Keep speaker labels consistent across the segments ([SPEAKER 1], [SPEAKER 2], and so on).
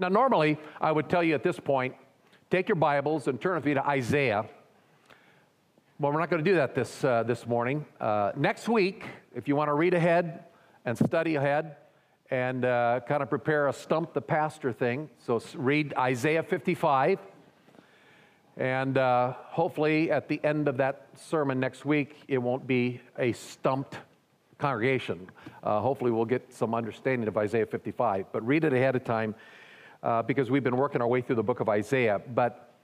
[SPEAKER 1] Now, normally, I would tell you at this point, take your Bibles and turn with me to Isaiah. Well, we're not going to do that this, uh, this morning. Uh, next week, if you want to read ahead and study ahead and uh, kind of prepare a stump the pastor thing, so read Isaiah 55. And uh, hopefully, at the end of that sermon next week, it won't be a stumped congregation. Uh, hopefully, we'll get some understanding of Isaiah 55. But read it ahead of time uh, because we've been working our way through the book of Isaiah. But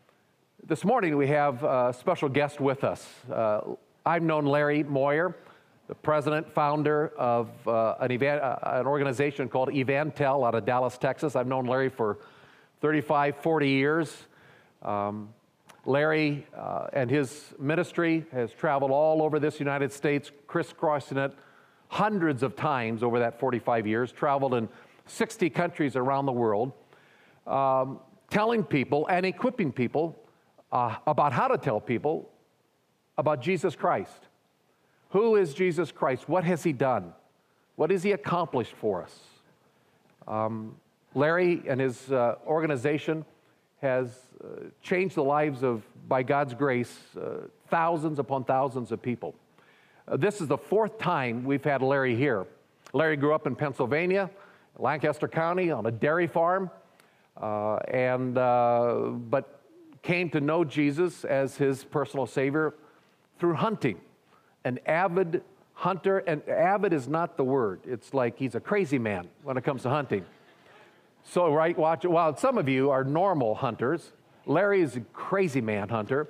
[SPEAKER 1] this morning we have a special guest with us. Uh, I've known Larry Moyer, the president, founder of uh, an, uh, an organization called EvanTell out of Dallas, Texas. I've known Larry for 35, 40 years. Um, Larry uh, and his ministry has traveled all over this United States, crisscrossing it hundreds of times over that 45 years, traveled in 60 countries around the world um, telling people and equipping people uh, about how to tell people about Jesus Christ. Who is Jesus Christ? What has he done? What has he accomplished for us? Um, Larry and his uh, organization has uh, changed the lives of, by God's grace, uh, thousands upon thousands of people. Uh, this is the fourth time we've had Larry here. Larry grew up in Pennsylvania, Lancaster County, on a dairy farm uh, and, uh, but came to know Jesus as his personal Savior through hunting. An avid hunter, and avid is not the word. It's like he's a crazy man when it comes to hunting. So, right, watch it. While some of you are normal hunters, Larry is a crazy man hunter.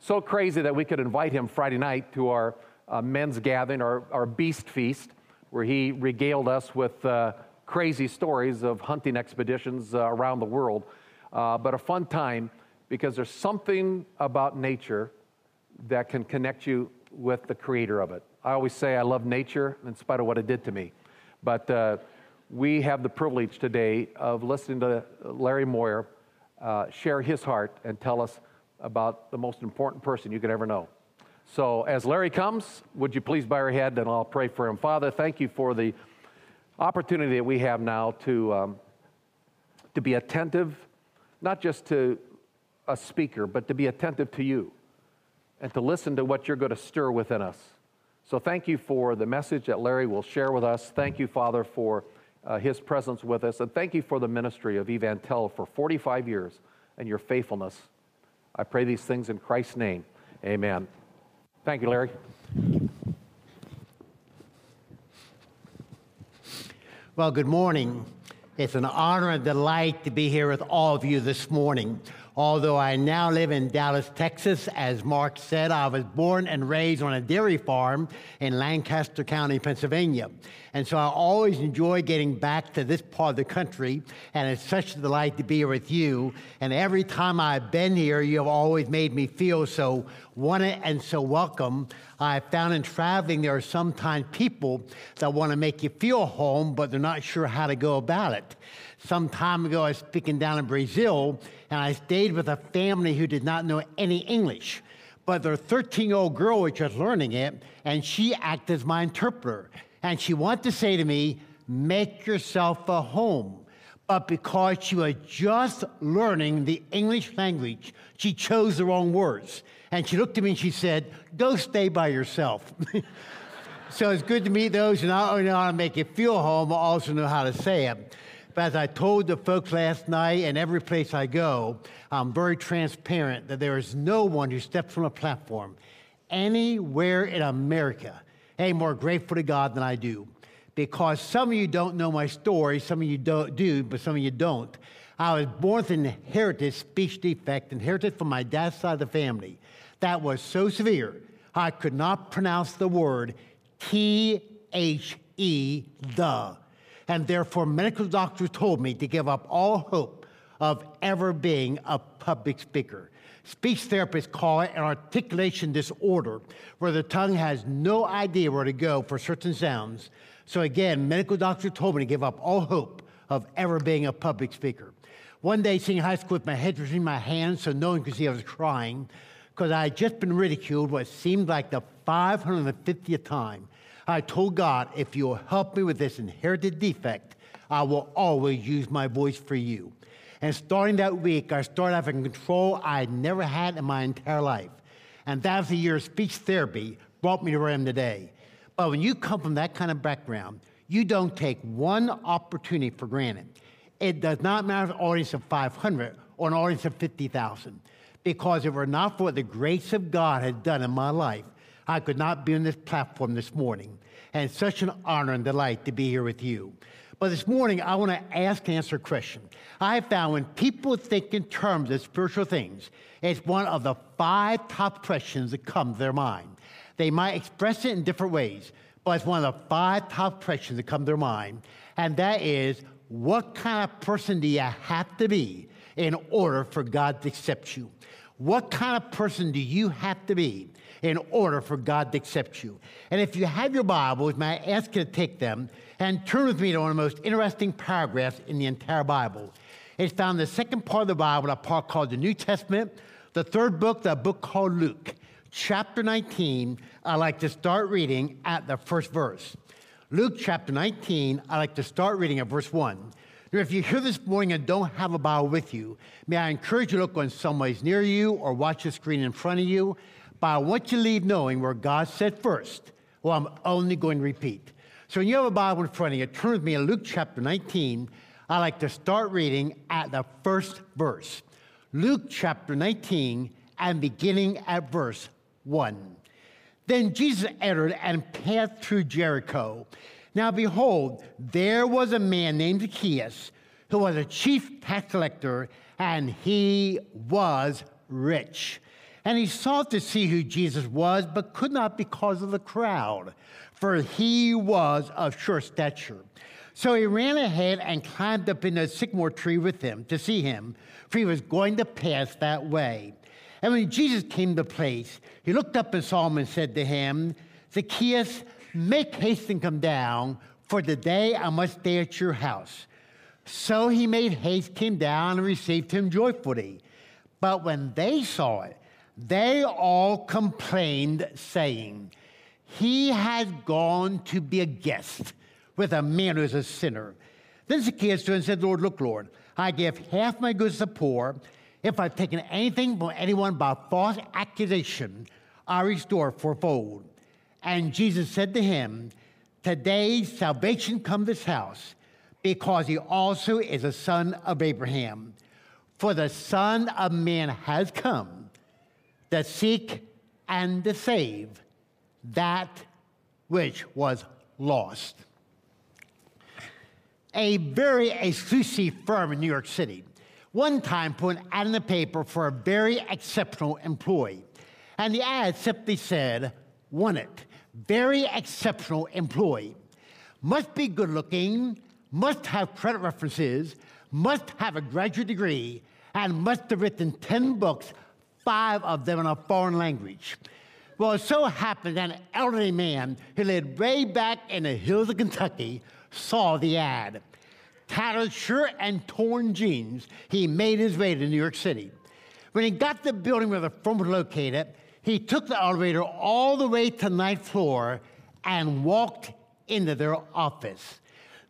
[SPEAKER 1] So crazy that we could invite him Friday night to our uh, men's gathering, our, our beast feast, where he regaled us with uh, crazy stories of hunting expeditions uh, around the world, uh, but a fun time because there's something about nature that can connect you with the creator of it. I always say I love nature in spite of what it did to me. But uh, we have the privilege today of listening to Larry Moyer uh, share his heart and tell us about the most important person you could ever know. So, as Larry comes, would you please bow your head and I'll pray for him. Father, thank you for the opportunity that we have now to, um, to be attentive, not just to a speaker, but to be attentive to you and to listen to what you're going to stir within us. So thank you for the message that Larry will share with us. Thank you, Father, for uh, his presence with us. And thank you for the ministry of EvanTell for 45 years and your faithfulness. I pray these things in Christ's name. Amen. Thank you, Larry.
[SPEAKER 2] Well, good morning. It's an honor and delight to be here with all of you this morning. Although I now live in Dallas, Texas, as Mark said, I was born and raised on a dairy farm in Lancaster County, Pennsylvania. And so I always enjoy getting back to this part of the country, and it's such a delight to be with you. And every time I've been here, you have always made me feel so wanted and so welcome. I found in traveling there are sometimes people that want to make you feel home, but they're not sure how to go about it. Some time ago, I was speaking down in Brazil, and I stayed with a family who did not know any English. But their 13 year old girl was just learning it, and she acted as my interpreter. And she wanted to say to me, Make yourself a home. But because she was just learning the English language, she chose the wrong words. And she looked at me and she said, Go stay by yourself. so it's good to meet those who not only know how to make you feel home, but also know how to say it. But as I told the folks last night, and every place I go, I'm very transparent that there is no one who steps on a platform anywhere in America any more grateful to God than I do. Because some of you don't know my story, some of you don't, do, but some of you don't. I was born with an inherited speech defect, inherited from my dad's side of the family. That was so severe, I could not pronounce the word T H E, the and therefore medical doctors told me to give up all hope of ever being a public speaker. Speech therapists call it an articulation disorder, where the tongue has no idea where to go for certain sounds. So again, medical doctors told me to give up all hope of ever being a public speaker. One day, in high school with my head between my hands so no one could see I was crying, because I had just been ridiculed what seemed like the 550th time I told God, if you'll help me with this inherited defect, I will always use my voice for you. And starting that week, I started having control I never had in my entire life. And that a year speech therapy brought me to where I am today. But when you come from that kind of background, you don't take one opportunity for granted. It does not matter if an audience of 500 or an audience of 50,000. Because if it were not for what the grace of God had done in my life, I could not be on this platform this morning. And it's such an honor and delight to be here with you. But this morning, I want to ask and answer a question. I found when people think in terms of spiritual things, it's one of the five top questions that come to their mind. They might express it in different ways, but it's one of the five top questions that come to their mind. And that is, what kind of person do you have to be in order for God to accept you? What kind of person do you have to be in order for God to accept you? And if you have your Bibles, may I ask you to take them and turn with me to one of the most interesting paragraphs in the entire Bible. It's found in the second part of the Bible, a part called the New Testament, the third book, the book called Luke. Chapter 19, I like to start reading at the first verse. Luke chapter 19, I like to start reading at verse 1. Now, if you're here this morning and don't have a Bible with you, may I encourage you to look on someplace near you or watch the screen in front of you. I want you to leave knowing where God said first. Well, I'm only going to repeat. So when you have a Bible in front of you, turn with me to Luke chapter 19. I like to start reading at the first verse. Luke chapter 19 and beginning at verse 1. Then Jesus entered and passed through Jericho. Now behold, there was a man named Zacchaeus who was a chief tax collector, and he was rich. And he sought to see who Jesus was, but could not because of the crowd, for he was of short stature. So he ran ahead and climbed up in a sycamore tree with him to see him, for he was going to pass that way. And when Jesus came to the place, he looked up and saw him and said to him, Zacchaeus, make haste and come down, for today I must stay at your house. So he made haste, came down, and received him joyfully. But when they saw it, they all complained, saying, He has gone to be a guest with a man who is a sinner. Then Zacchaeus stood and said, Lord, look, Lord, I give half my goods to the poor. If I've taken anything from anyone by false accusation, I restore fourfold. And Jesus said to him, Today salvation come this house, because he also is a son of Abraham. For the Son of Man has come to seek and to save that which was lost. A very exclusive firm in New York City one time put an ad in the paper for a very exceptional employee. And the ad simply said, it very exceptional employee. Must be good looking, must have credit references, must have a graduate degree, and must have written 10 books, five of them in a foreign language. Well, it so happened that an elderly man who lived way back in the hills of Kentucky saw the ad tattered shirt and torn jeans, he made his way to New York City. When he got to the building where the firm was located, he took the elevator all the way to the ninth floor and walked into their office.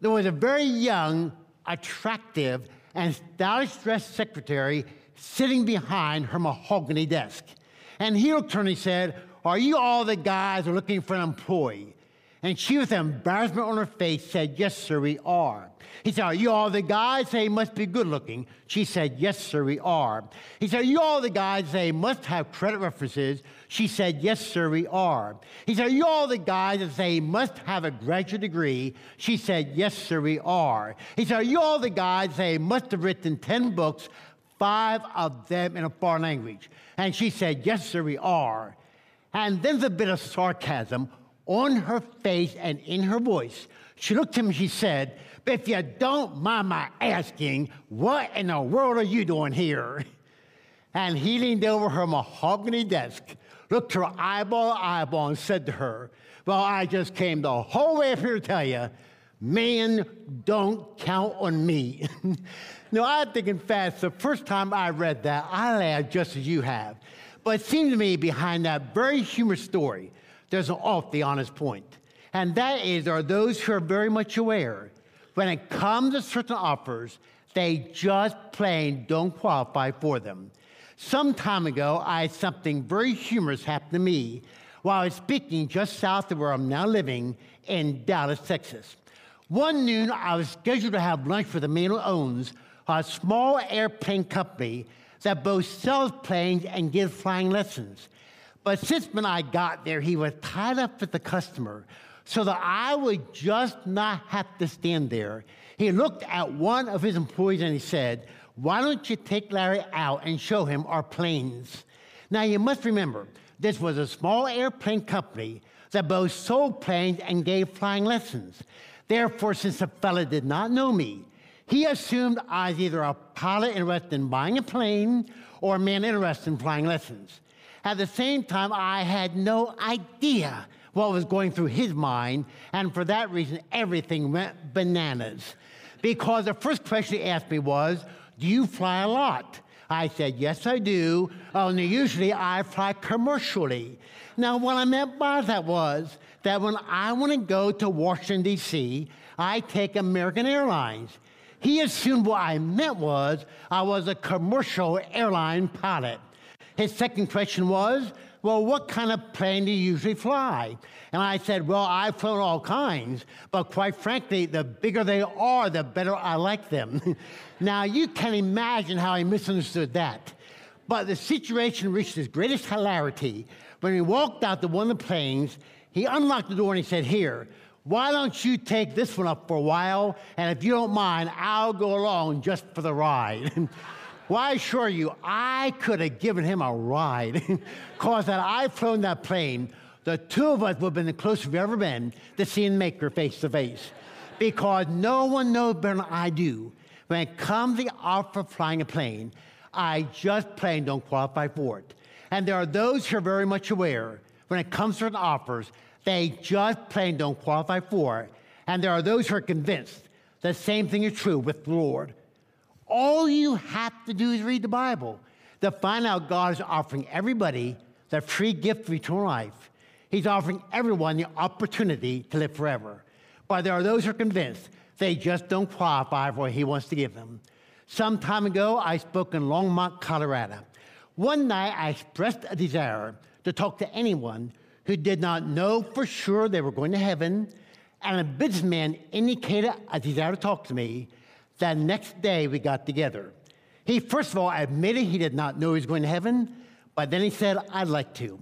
[SPEAKER 2] There was a very young, attractive, and stylish dressed secretary sitting behind her mahogany desk. And he looked at her and he said, Are you all the guys who are looking for an employee? And she, with embarrassment on her face, said, Yes, sir, we are. He said, Are you all the guys? Say, must be good looking. She said, Yes, sir, we are. He said, Are you all the guys? Say, must have credit references. She said, Yes, sir, we are. He said, Are you all the guys that say must have a graduate degree? She said, Yes, sir, we are. He said, Are you all the guys that must have written 10 books, five of them in a foreign language? And she said, Yes, sir, we are. And then there's a bit of sarcasm on her face and in her voice. She looked at him and she said, If you don't mind my asking, what in the world are you doing here? And he leaned over her mahogany desk, looked her eyeball to eyeball, and said to her, Well, I just came the whole way up here to tell you, man, don't count on me. now, I'm thinking fast. The first time I read that, I laughed just as you have. But it seemed to me behind that very humorous story, there's an awfully honest point. And that is, are those who are very much aware when it comes to certain offers, they just plain don't qualify for them. Some time ago, I had something very humorous happen to me while I was speaking just south of where I'm now living in Dallas, Texas. One noon, I was scheduled to have lunch with a man a small airplane company that both sells planes and gives flying lessons. But since when I got there, he was tied up with the customer so that I would just not have to stand there. He looked at one of his employees and he said, Why don't you take Larry out and show him our planes? Now, you must remember, this was a small airplane company that both sold planes and gave flying lessons. Therefore, since the fellow did not know me, he assumed I was either a pilot interested in buying a plane or a man interested in flying lessons. At the same time, I had no idea what was going through his mind, and for that reason, everything went bananas. Because the first question he asked me was, Do you fly a lot? I said, Yes, I do. Only usually I fly commercially. Now, what I meant by that was that when I want to go to Washington, D.C., I take American Airlines. He assumed what I meant was I was a commercial airline pilot. His second question was, Well, what kind of plane do you usually fly? And I said, Well, I've flown all kinds, but quite frankly, the bigger they are, the better I like them. now, you can imagine how he misunderstood that. But the situation reached its greatest hilarity when he walked out to one of the planes. He unlocked the door and he said, Here, why don't you take this one up for a while? And if you don't mind, I'll go along just for the ride. well, I assure you, I could have given him a ride. Because had I've flown that plane, the two of us would have been the closest we've ever been to seeing Maker face to face. Because no one knows better than I do. When it comes to the offer of flying a plane, I just plain don't qualify for it. And there are those who are very much aware when it comes to offers, they just plain don't qualify for it. And there are those who are convinced the same thing is true with the Lord. All you have to do is read the Bible to find out God is offering everybody the free gift of eternal life. He's offering everyone the opportunity to live forever. But there are those who are convinced they just don't qualify for what He wants to give them. Some time ago, I spoke in Longmont, Colorado. One night, I expressed a desire to talk to anyone who did not know for sure they were going to heaven, and a businessman indicated a desire to talk to me. That next day, we got together. He, first of all, admitted he did not know he was going to heaven, but then he said, I'd like to.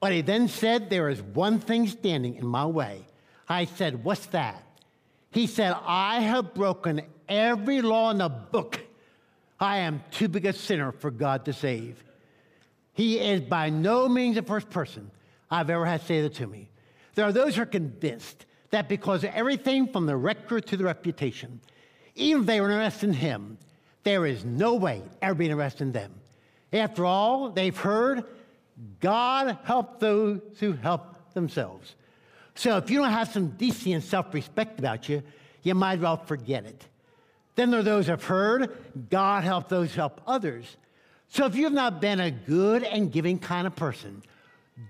[SPEAKER 2] But he then said, There is one thing standing in my way. I said, What's that? He said, I have broken every law in the book. I am too big a sinner for God to save. He is by no means the first person I've ever had say that to me. There are those who are convinced that because of everything from the record to the reputation, even if they were interested in him, there is no way ever being interested in them. After all, they've heard God help those who help themselves. So if you don't have some decency and self respect about you, you might well forget it. Then there are those who have heard God help those who help others. So if you have not been a good and giving kind of person,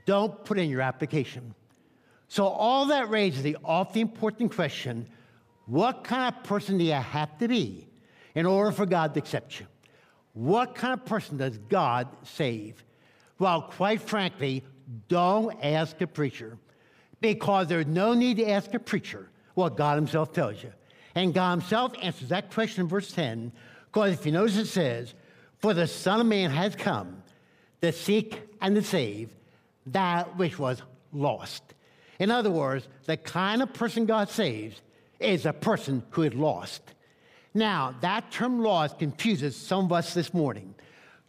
[SPEAKER 2] don't put in your application. So all that raises the awfully important question what kind of person do you have to be in order for God to accept you? What kind of person does God save? Well, quite frankly, don't ask a preacher because there's no need to ask a preacher what God Himself tells you. And God Himself answers that question in verse 10 because if you notice it says, For the Son of Man has come to seek and to save that which was lost. In other words, the kind of person God saves is a person who is lost. Now, that term lost confuses some of us this morning,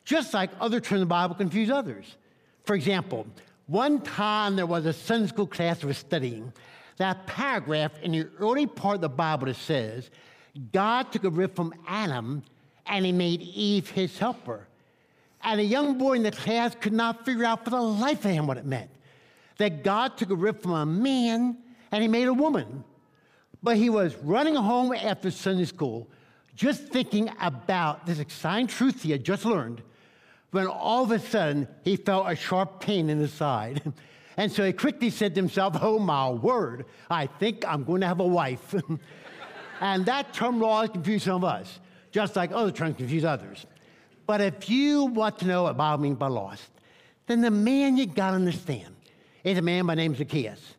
[SPEAKER 2] just like other terms in the Bible confuse others. For example, one time there was a Sunday school class I was studying. That paragraph in the early part of the Bible that says, God took a rib from Adam and he made Eve his helper. And a young boy in the class could not figure out for the life of him what it meant. That God took a rib from a man and he made a woman. But he was running home after Sunday school, just thinking about this exciting truth he had just learned, when all of a sudden he felt a sharp pain in his side. And so he quickly said to himself, Oh, my word, I think I'm going to have a wife. And that term laws confuse some of us, just like other terms confuse others. But if you want to know what Bible means by lost, then the man you got to understand is a man by name Zacchaeus,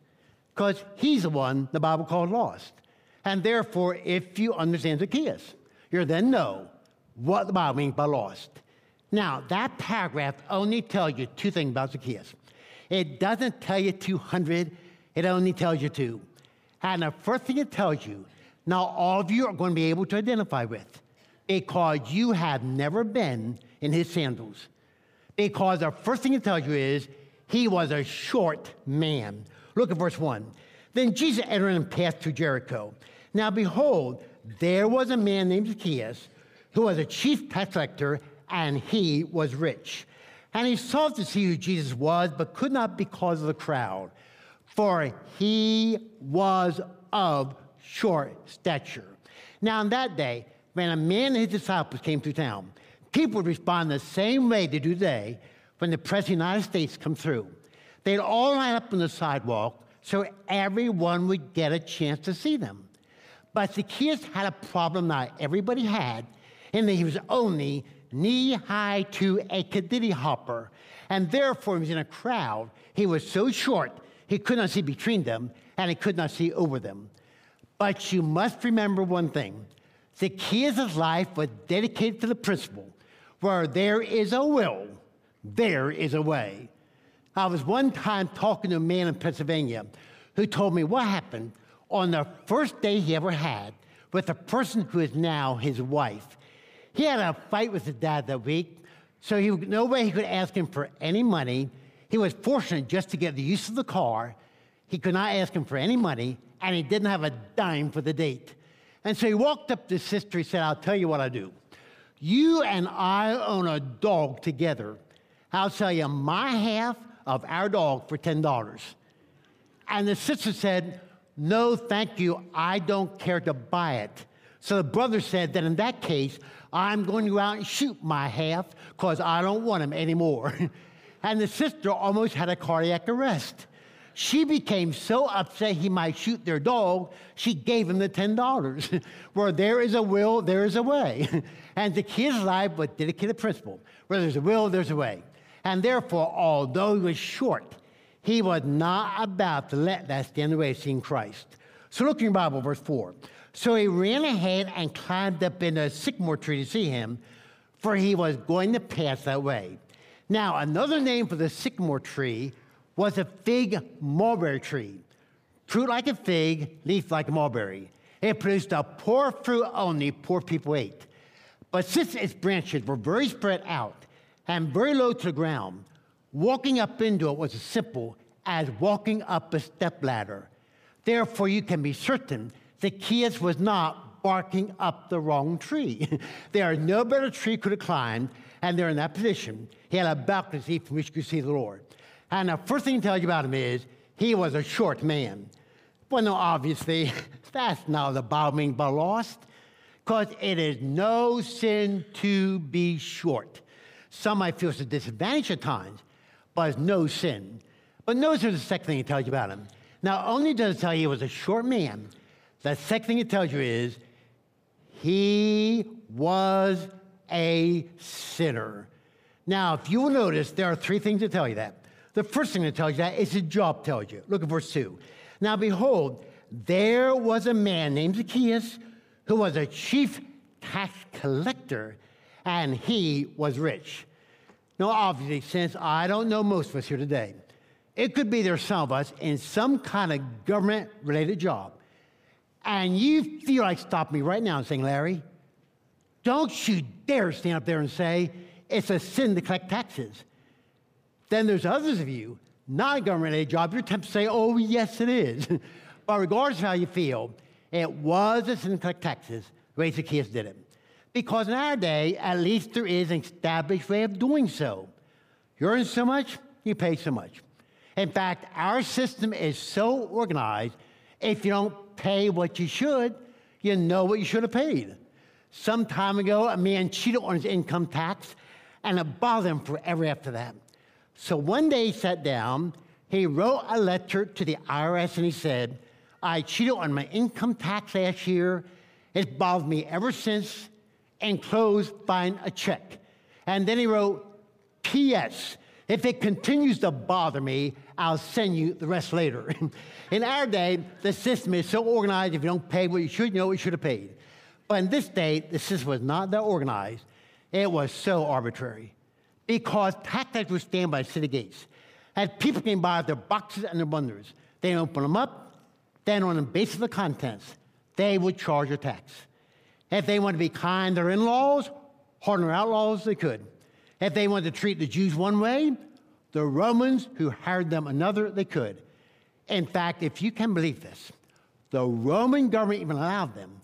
[SPEAKER 2] because he's the one the Bible called lost. And therefore, if you understand Zacchaeus, you'll then know what the Bible means by lost. Now, that paragraph only tells you two things about Zacchaeus. It doesn't tell you 200, it only tells you two. And the first thing it tells you, now all of you are going to be able to identify with because you have never been in his sandals. Because the first thing it tells you is he was a short man. Look at verse 1. Then Jesus entered and passed through Jericho. Now behold, there was a man named Zacchaeus who was a chief tax collector, and he was rich. And he sought to see who Jesus was, but could not because of the crowd, for he was of short stature. Now, in that day, when a man and his disciples came through town, people would respond the same way they do today when the President of the United States come through. They'd all line up on the sidewalk so everyone would get a chance to see them. But Zacchaeus had a problem that everybody had, that he was only knee high to a kadiddy hopper, and therefore he was in a crowd. He was so short he could not see between them, and he could not see over them. But you must remember one thing Zacchaeus' life was dedicated to the principle where there is a will, there is a way. I was one time talking to a man in Pennsylvania who told me what happened on the first day he ever had with the person who is now his wife. He had a fight with his dad that week, so he, no way he could ask him for any money. He was fortunate just to get the use of the car. He could not ask him for any money, and he didn't have a dime for the date. And so he walked up to his sister. He said, I'll tell you what I do. You and I own a dog together. I'll sell you my half of our dog for $10. And the sister said, No, thank you. I don't care to buy it. So the brother said that in that case, I'm going to go out and shoot my half because I don't want him anymore. and the sister almost had a cardiac arrest. She became so upset he might shoot their dog, she gave him the $10. Where there is a will, there is a way. and the kid's life was dedicated principle. Where there's a will, there's a way. And therefore, although he was short, he was not about to let that stand in the way of seeing Christ. So look in your Bible, verse 4. So he ran ahead and climbed up in a sycamore tree to see him, for he was going to pass that way. Now, another name for the sycamore tree was a fig mulberry tree. Fruit like a fig, leaf like a mulberry. It produced a poor fruit only poor people ate. But since its branches were very spread out and very low to the ground, walking up into it was as simple as walking up a step ladder. Therefore, you can be certain Zacchaeus was not barking up the wrong tree. there no better tree could have climbed, and they're in that position. He had a balcony from which you could see the Lord. And the first thing to tell you about him is he was a short man. Well, no, obviously, that's not means by lost, because it is no sin to be short. Some might feel it's a disadvantage at times, but it's no sin. But notice the second thing it tells you about him. Not only does it tell you he was a short man, the second thing it tells you is he was a sinner. Now, if you will notice, there are three things that tell you that. The first thing that tells you that is his job tells you. Look at verse 2. Now, behold, there was a man named Zacchaeus who was a chief tax collector, and he was rich. Now, obviously, since I don't know most of us here today, it could be there's some of us in some kind of government related job. And you feel like stopping me right now and saying, Larry, don't you dare stand up there and say it's a sin to collect taxes. Then there's others of you, not a government aid job, you're tempted to say, oh, yes, it is. but regardless of how you feel, it was a taxes the way Zacchaeus did it. Because in our day, at least there is an established way of doing so. You earn so much, you pay so much. In fact, our system is so organized, if you don't pay what you should, you know what you should have paid. Some time ago, a man cheated on his income tax, and it bothered him forever after that. So one day he sat down, he wrote a letter to the IRS and he said, I cheated on my income tax last year It's bothered me ever since, enclosed, find a check. And then he wrote, P.S. If it continues to bother me, I'll send you the rest later. in our day, the system is so organized, if you don't pay what you should, you know what you should have paid. But in this day, the system was not that organized. It was so arbitrary. Because tax collectors would stand by city gates. As people came by with their boxes and their bundles, they open them up, then on the basis of the contents, they would charge a tax. If they wanted to be kind to their in-laws, harden their outlaws, they could. If they wanted to treat the Jews one way, the Romans who hired them another, they could. In fact, if you can believe this, the Roman government even allowed them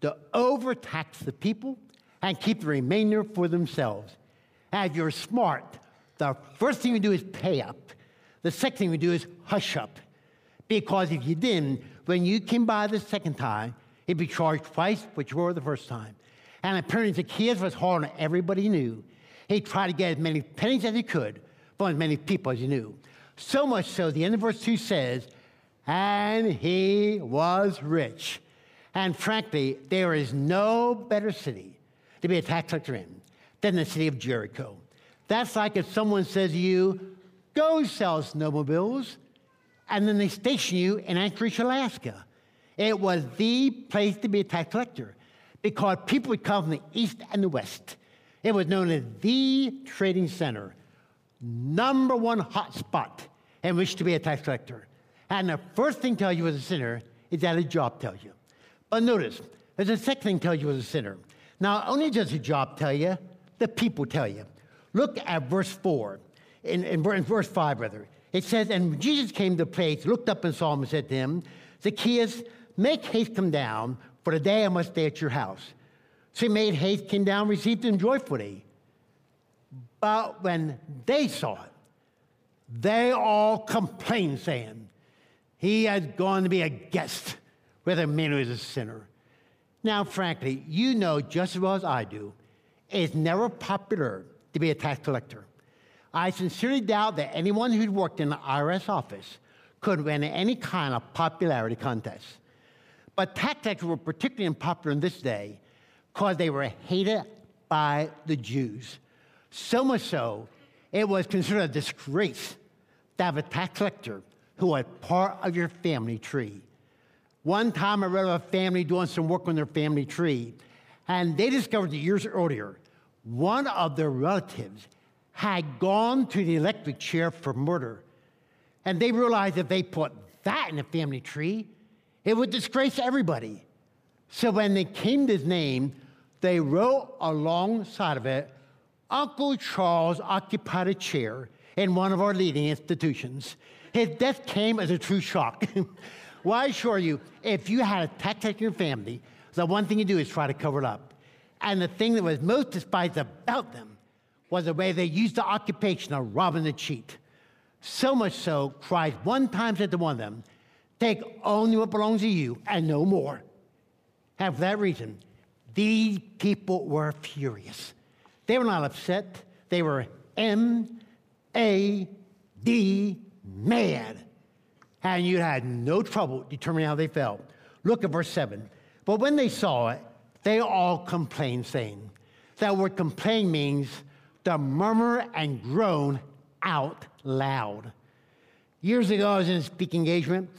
[SPEAKER 2] to overtax the people and keep the remainder for themselves. And you're smart, the first thing you do is pay up. The second thing you do is hush up. Because if you didn't, when you came by the second time, He'd be charged twice what you were the first time. And apparently Zacchaeus was hard on everybody he knew. He tried to get as many pennies as he could from as many people as he knew. So much so, the end of verse 2 says, and he was rich. And frankly, there is no better city to be a tax collector in than the city of Jericho. That's like if someone says to you, go sell snowmobiles, and then they station you in Anchorage, Alaska. It was the place to be a tax collector because people would come from the east and the west. It was known as the trading center, number one hot spot in which to be a tax collector. And the first thing tells you as a sinner is that a job tells you. But notice, there's a second thing tells you as a sinner. Not only does a job tell you, the people tell you. Look at verse 4, in, in, in verse 5, rather. It says, And Jesus came to the place, looked up and saw him, and said to him, Zacchaeus, Make haste come down, for today I must stay at your house. So he made haste, came down, received him joyfully. But when they saw it, they all complained, saying, He has gone to be a guest with a man who is a sinner. Now, frankly, you know just as well as I do, it's never popular to be a tax collector. I sincerely doubt that anyone who'd worked in the IRS office could win any kind of popularity contest. But tax collectors were particularly unpopular in this day because they were hated by the Jews. So much so, it was considered a disgrace to have a tax collector who was part of your family tree. One time I read of a family doing some work on their family tree, and they discovered that years earlier, one of their relatives had gone to the electric chair for murder. And they realized if they put that in the family tree, it would disgrace everybody. So when they came to his name, they wrote alongside of it, Uncle Charles occupied a chair in one of our leading institutions. His death came as a true shock. well, I assure you, if you had a tax in your family, the one thing you do is try to cover it up. And the thing that was most despised about them was the way they used the occupation of robbing the cheat. So much so, Christ one time said to one of them, Take only what belongs to you and no more. And for that reason, these people were furious. They were not upset, they were M A D mad. And you had no trouble determining how they felt. Look at verse 7. But when they saw it, they all complained, saying, That word complain means to murmur and groan out loud. Years ago, I was in a speaking engagement,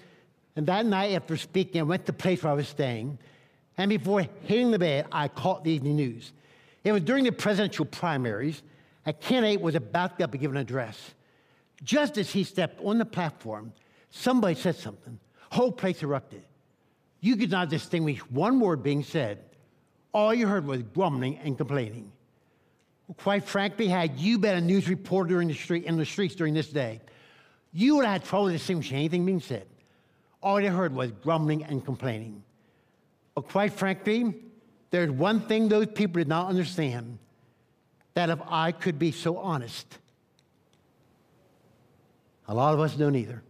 [SPEAKER 2] and that night after speaking, I went to the place where I was staying. And before hitting the bed, I caught the evening news. It was during the presidential primaries. A candidate was about to give an address. Just as he stepped on the platform, somebody said something. Whole place erupted. You could not distinguish one word being said. All you heard was grumbling and complaining. Quite frankly, had you been a news reporter during the street, in the streets during this day, you would have had trouble distinguishing anything being said all they heard was grumbling and complaining. But quite frankly, there's one thing those people did not understand that if I could be so honest, a lot of us don't either.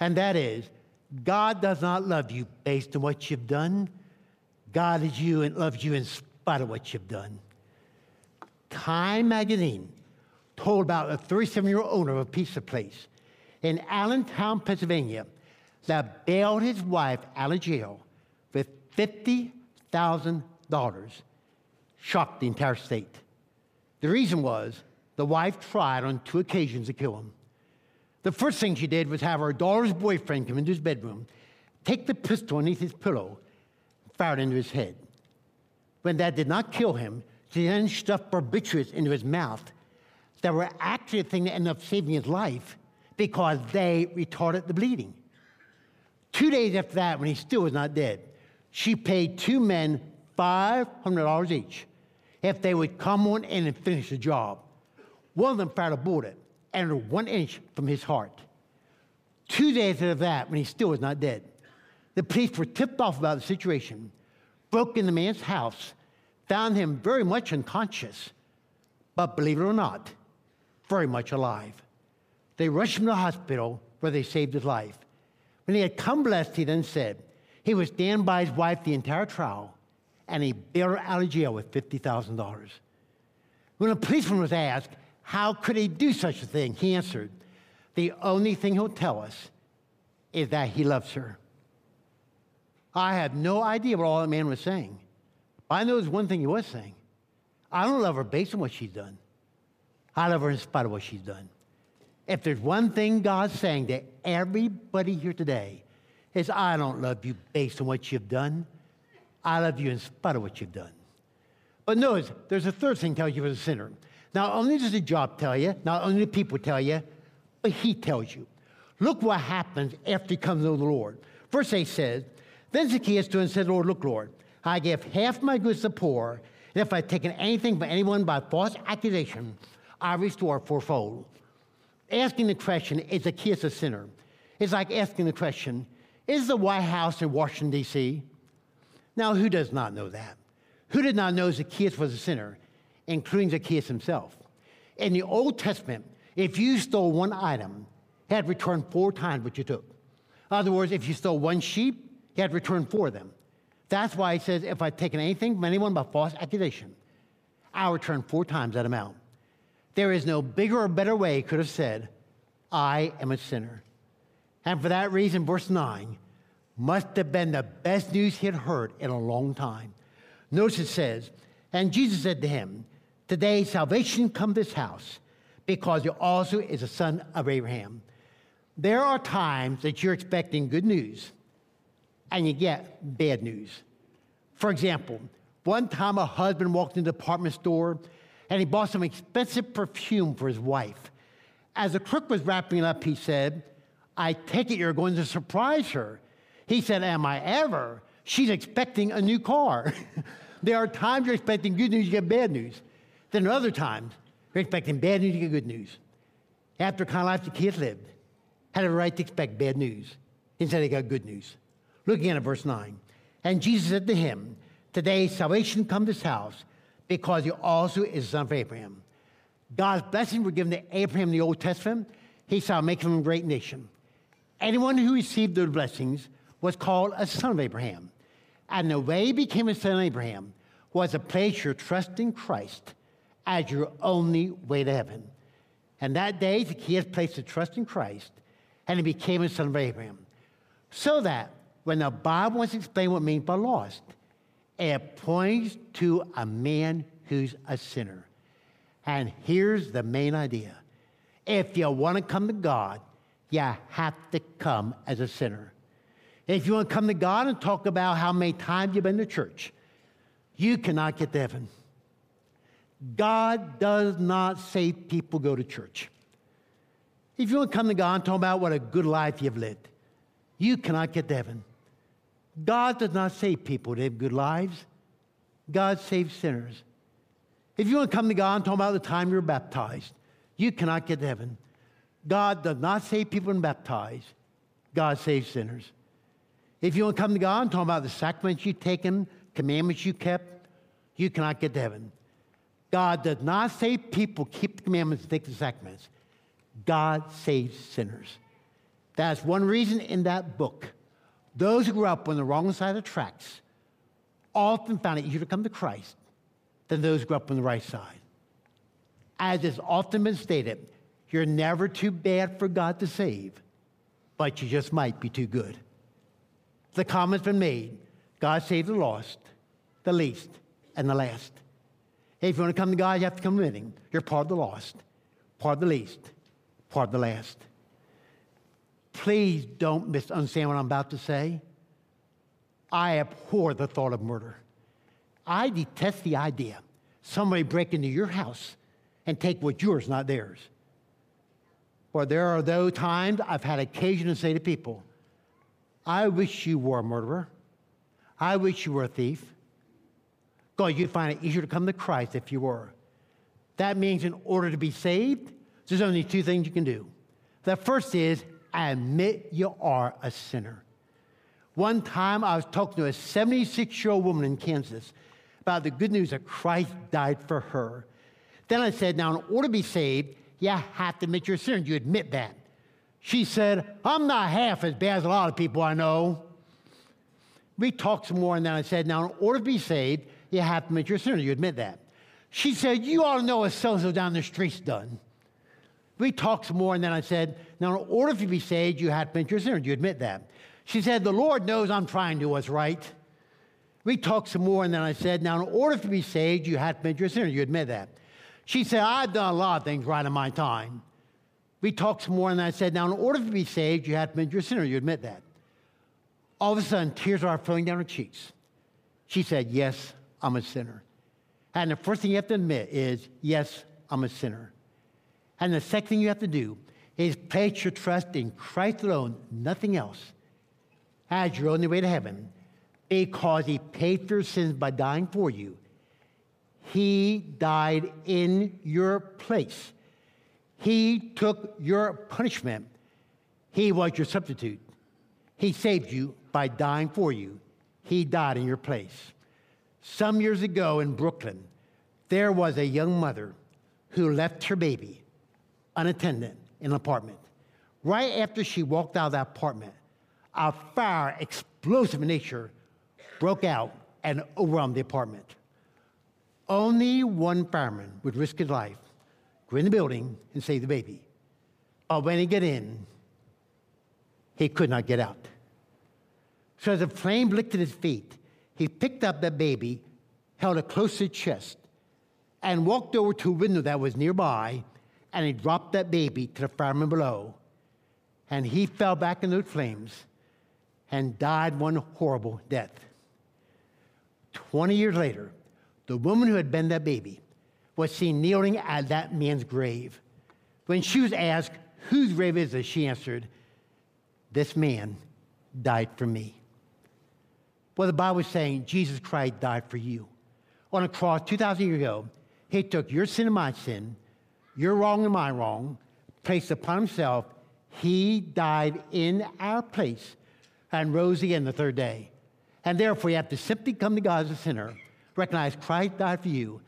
[SPEAKER 2] And that is, God does not love you based on what you've done. God is you and loves you in spite of what you've done. Time magazine told about a 37 year old owner of a pizza place in Allentown, Pennsylvania, that bailed his wife out of jail with $50,000 $50,000 shocked the entire state. The reason was the wife tried on two occasions to kill him. The first thing she did was have her daughter's boyfriend come into his bedroom, take the pistol underneath his pillow, and fire it into his head. When that did not kill him, she then stuffed barbiturates into his mouth that were actually the thing that ended up saving his life because they retarded the bleeding. Two days after that, when he still was not dead, she paid two men $500 each if they would come on in and finish the job. One of them fired a bullet entered one inch from his heart. Two days after that, when he still was not dead, the police were tipped off about the situation, broke in the man's house, found him very much unconscious, but believe it or not, very much alive. They rushed him to the hospital where they saved his life. When he had come blessed, he then said he would stand by his wife the entire trial and he bailed her out of jail with $50,000. When a policeman was asked, how could he do such a thing? He answered, The only thing he'll tell us is that he loves her. I have no idea what all that man was saying. I know there's one thing he was saying. I don't love her based on what she's done. I love her in spite of what she's done. If there's one thing God's saying to everybody here today, is I don't love you based on what you've done. I love you in spite of what you've done. But notice, there's a third thing tells you as a sinner. Not only does the job tell you, not only do people tell you, but he tells you. Look what happens after he comes to the Lord. Verse 8 says, Then Zacchaeus stood and said, Lord, look, Lord, I give half my goods to the poor, and if I've taken anything from anyone by false accusation, I restore fourfold. Asking the question, is Zacchaeus a sinner? It's like asking the question, is the White House in Washington, D.C.? Now, who does not know that? Who did not know Zacchaeus was a sinner? Including Zacchaeus himself. In the Old Testament, if you stole one item, he had returned four times what you took. In other words, if you stole one sheep, he had returned four of them. That's why he says, if I've taken anything from anyone by false accusation, I'll return four times that amount. There is no bigger or better way he could have said, I am a sinner. And for that reason, verse 9 must have been the best news he had heard in a long time. Notice it says, And Jesus said to him, Today, salvation come to this house because you also is a son of Abraham. There are times that you're expecting good news and you get bad news. For example, one time a husband walked into a department store and he bought some expensive perfume for his wife. As the clerk was wrapping it up, he said, I take it you're going to surprise her. He said, Am I ever? She's expecting a new car. there are times you're expecting good news, you get bad news. Then other times, you're expecting bad news you get good news. After kind of life the kids lived, had a right to expect bad news. Instead, they got good news. Looking at verse 9. And Jesus said to him, Today salvation come to this house because he also is son of Abraham. God's blessings were given to Abraham in the Old Testament. He shall make him a great nation. Anyone who received those blessings was called a son of Abraham. And the way he became a son of Abraham was to place your trust in Christ as your only way to heaven. And that day, Zacchaeus placed his trust in Christ and he became a son of Abraham. So that when the Bible wants to explain what it means by lost, it points to a man who's a sinner. And here's the main idea if you want to come to God, you have to come as a sinner. If you want to come to God and talk about how many times you've been to church, you cannot get to heaven. God does not say people go to church. If you want to come to God and talk about what a good life you've lived, you cannot get to heaven. God does not save people to live good lives. God saves sinners. If you want to come to God and talk about the time you're baptized, you cannot get to heaven. God does not save people and baptize. God saves sinners. If you want to come to God and talk about the sacraments you've taken, commandments you kept, you cannot get to heaven. God does not save people, keep the commandments, and take the sacraments. God saves sinners. That's one reason in that book, those who grew up on the wrong side of the tracks often found it easier to come to Christ than those who grew up on the right side. As has often been stated, you're never too bad for God to save, but you just might be too good. The comment's been made God saved the lost, the least, and the last. Hey, If you want to come to God, you have to come admitting you're part of the lost, part of the least, part of the last. Please don't misunderstand what I'm about to say. I abhor the thought of murder. I detest the idea somebody break into your house and take what's yours, not theirs. Or there are those times I've had occasion to say to people, I wish you were a murderer. I wish you were a thief. God, you'd find it easier to come to Christ if you were. That means in order to be saved, there's only two things you can do. The first is admit you are a sinner. One time I was talking to a 76 year old woman in Kansas about the good news that Christ died for her. Then I said, Now, in order to be saved, you have to admit you're a sinner. You admit that. She said, I'm not half as bad as a lot of people I know. We talked some more, and then I said, Now, in order to be saved, you have to admit you're a sinner. You admit that. She said, You ought to know what so so down the street's done. We talked some more, and then I said, Now, in order to be saved, you have to admit you're a sinner. You admit that. She said, The Lord knows I'm trying to do what's right. We talked some more, and then I said, Now, in order to be saved, you have to admit you're a sinner. You admit that. She said, I've done a lot of things right in my time. We talked some more, and I said, Now, in order to be saved, you have to admit you're a sinner. You admit that. All of a sudden, tears are flowing down her cheeks. She said, Yes, I'm a sinner. And the first thing you have to admit is, Yes, I'm a sinner. And the second thing you have to do is place your trust in Christ alone, nothing else, as your only way to heaven, because He paid for your sins by dying for you. He died in your place. He took your punishment. He was your substitute. He saved you by dying for you. He died in your place. Some years ago in Brooklyn, there was a young mother who left her baby unattended in an apartment. Right after she walked out of that apartment, a fire, explosive in nature, broke out and overwhelmed the apartment. Only one fireman would risk his life, go in the building and save the baby. But when he got in, he could not get out. So as the flame licked at his feet, he picked up that baby, held it close to his chest, and walked over to a window that was nearby, and he dropped that baby to the fireman below. And he fell back in those flames and died one horrible death. 20 years later, the woman who had been that baby was seen kneeling at that man's grave. When she was asked, Whose grave is this? she answered, This man died for me. Well, the Bible is saying Jesus Christ died for you. On a cross 2,000 years ago, he took your sin and my sin, your wrong and my wrong, placed upon himself. He died in our place and rose again the third day. And therefore, you have to simply come to God as a sinner, recognize Christ died for you,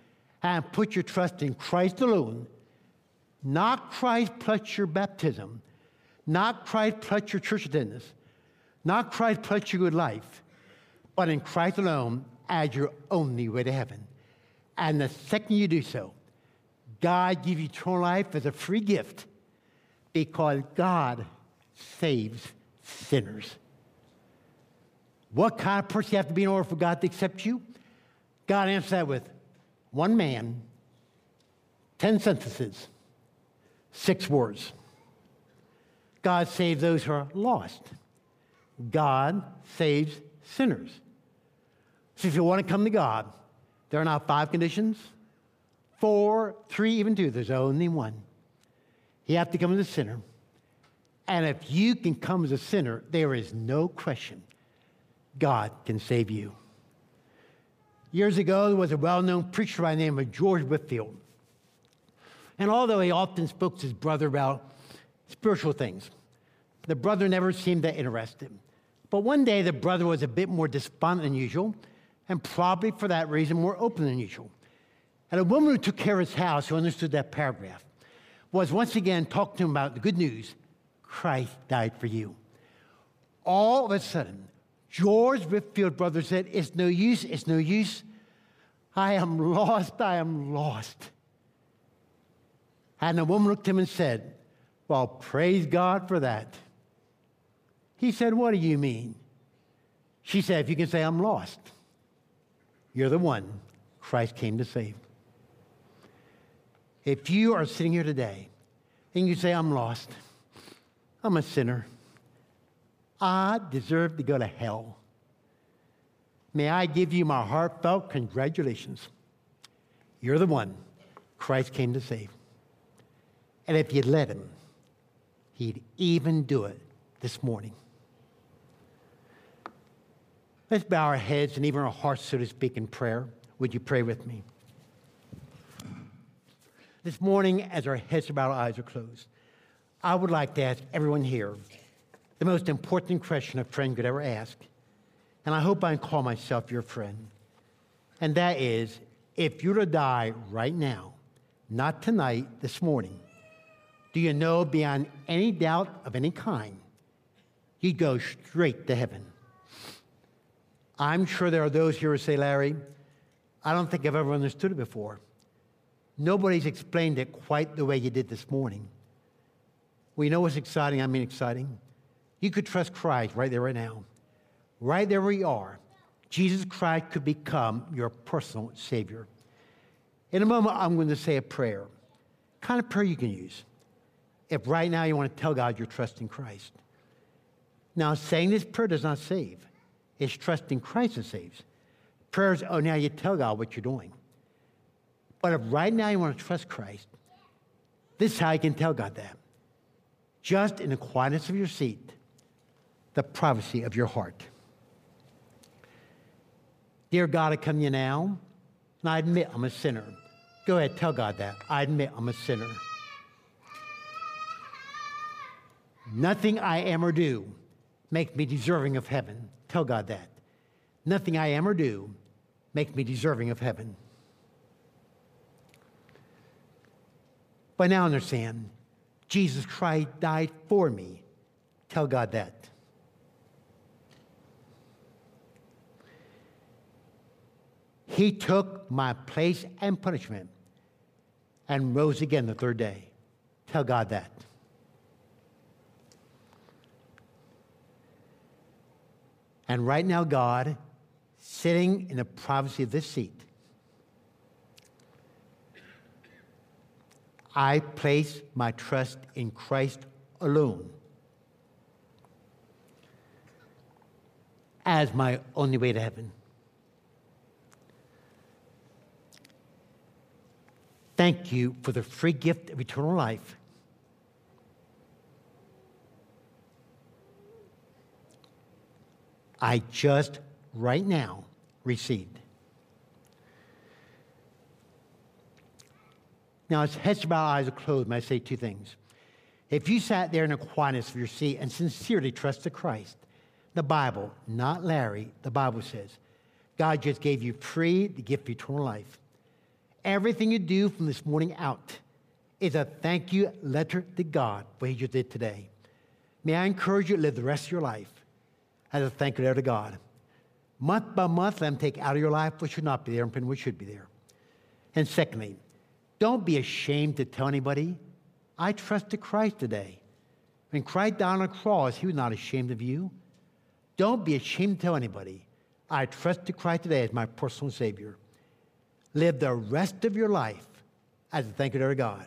[SPEAKER 2] and put your trust in Christ alone, not Christ plus your baptism, not Christ plus your church attendance, not Christ plus your good life, but in Christ alone as your only way to heaven. And the second you do so, God gives you eternal life as a free gift because God saves sinners. What kind of person you have to be in order for God to accept you? God answers that with one man, 10 sentences, six words. God saves those who are lost. God saves sinners. So if you want to come to God, there are not five conditions, four, three, even two. There's only one. You have to come as a sinner. And if you can come as a sinner, there is no question God can save you. Years ago, there was a well known preacher by the name of George Whitefield. And although he often spoke to his brother about spiritual things, the brother never seemed to interest him. But one day, the brother was a bit more despondent than usual, and probably for that reason, more open than usual. And a woman who took care of his house, who understood that paragraph, was once again talking to him about the good news Christ died for you. All of a sudden, George Whitefield brother said, It's no use, it's no use. I am lost, I am lost. And the woman looked at him and said, Well, praise God for that. He said, What do you mean? She said, If you can say I'm lost. You're the one Christ came to save. If you are sitting here today and you say, I'm lost, I'm a sinner, I deserve to go to hell, may I give you my heartfelt congratulations. You're the one Christ came to save. And if you'd let him, he'd even do it this morning. Let's bow our heads and even our hearts, so to speak, in prayer. Would you pray with me? This morning, as our heads bowed, our eyes are closed, I would like to ask everyone here the most important question a friend could ever ask. And I hope I can call myself your friend. And that is if you were to die right now, not tonight, this morning, do you know beyond any doubt of any kind, you'd go straight to heaven? I'm sure there are those here who say, Larry, I don't think I've ever understood it before. Nobody's explained it quite the way you did this morning. Well, you know what's exciting? I mean, exciting. You could trust Christ right there, right now. Right there where you are. Jesus Christ could become your personal Savior. In a moment, I'm going to say a prayer. Kind of prayer you can use. If right now you want to tell God you're trusting Christ. Now, saying this prayer does not save. It's trusting Christ that saves. Prayers, oh, now you tell God what you're doing. But if right now you want to trust Christ, this is how you can tell God that. Just in the quietness of your seat, the privacy of your heart. Dear God, I come to you now, and I admit I'm a sinner. Go ahead, tell God that. I admit I'm a sinner. Nothing I am or do makes me deserving of heaven. Tell God that. Nothing I am or do makes me deserving of heaven. But now understand, Jesus Christ died for me. Tell God that. He took my place and punishment and rose again the third day. Tell God that. And right now, God, sitting in the privacy of this seat, I place my trust in Christ alone as my only way to heaven. Thank you for the free gift of eternal life. I just right now received. Now, as heads bowed, eyes are closed, may I say two things. If you sat there in the quietness of your seat and sincerely trusted Christ, the Bible, not Larry, the Bible says, God just gave you free the gift of eternal life. Everything you do from this morning out is a thank you letter to God for what you did today. May I encourage you to live the rest of your life as a thank you letter to God. Month by month, let Him take out of your life what should not be there and what should be there. And secondly, don't be ashamed to tell anybody, I trusted Christ today. When Christ died on the cross, He was not ashamed of you. Don't be ashamed to tell anybody, I trusted Christ today as my personal Savior. Live the rest of your life as a thank you to God.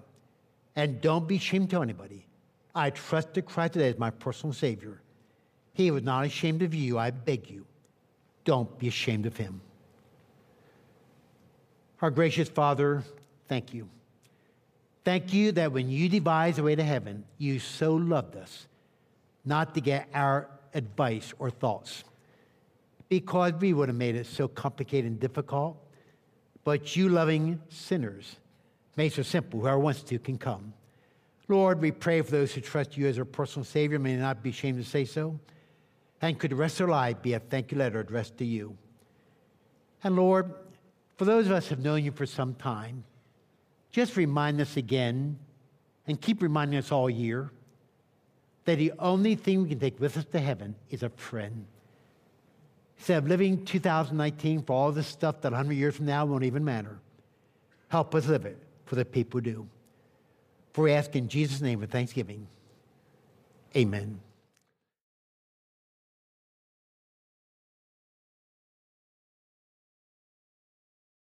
[SPEAKER 2] And don't be ashamed to anybody. I trust trusted Christ today as my personal Savior. He was not ashamed of you. I beg you, don't be ashamed of him. Our gracious Father, thank you. Thank you that when you devised the way to heaven, you so loved us not to get our advice or thoughts because we would have made it so complicated and difficult but you loving sinners made so simple, whoever wants to can come. Lord, we pray for those who trust you as their personal Savior, may not be ashamed to say so. And could the rest of their life be a thank you letter addressed to you. And Lord, for those of us who have known you for some time, just remind us again, and keep reminding us all year, that the only thing we can take with us to heaven is a friend. Instead of living 2019 for all this stuff that 100 years from now won't even matter, help us live it for the people who do. For we ask in Jesus' name with thanksgiving. Amen.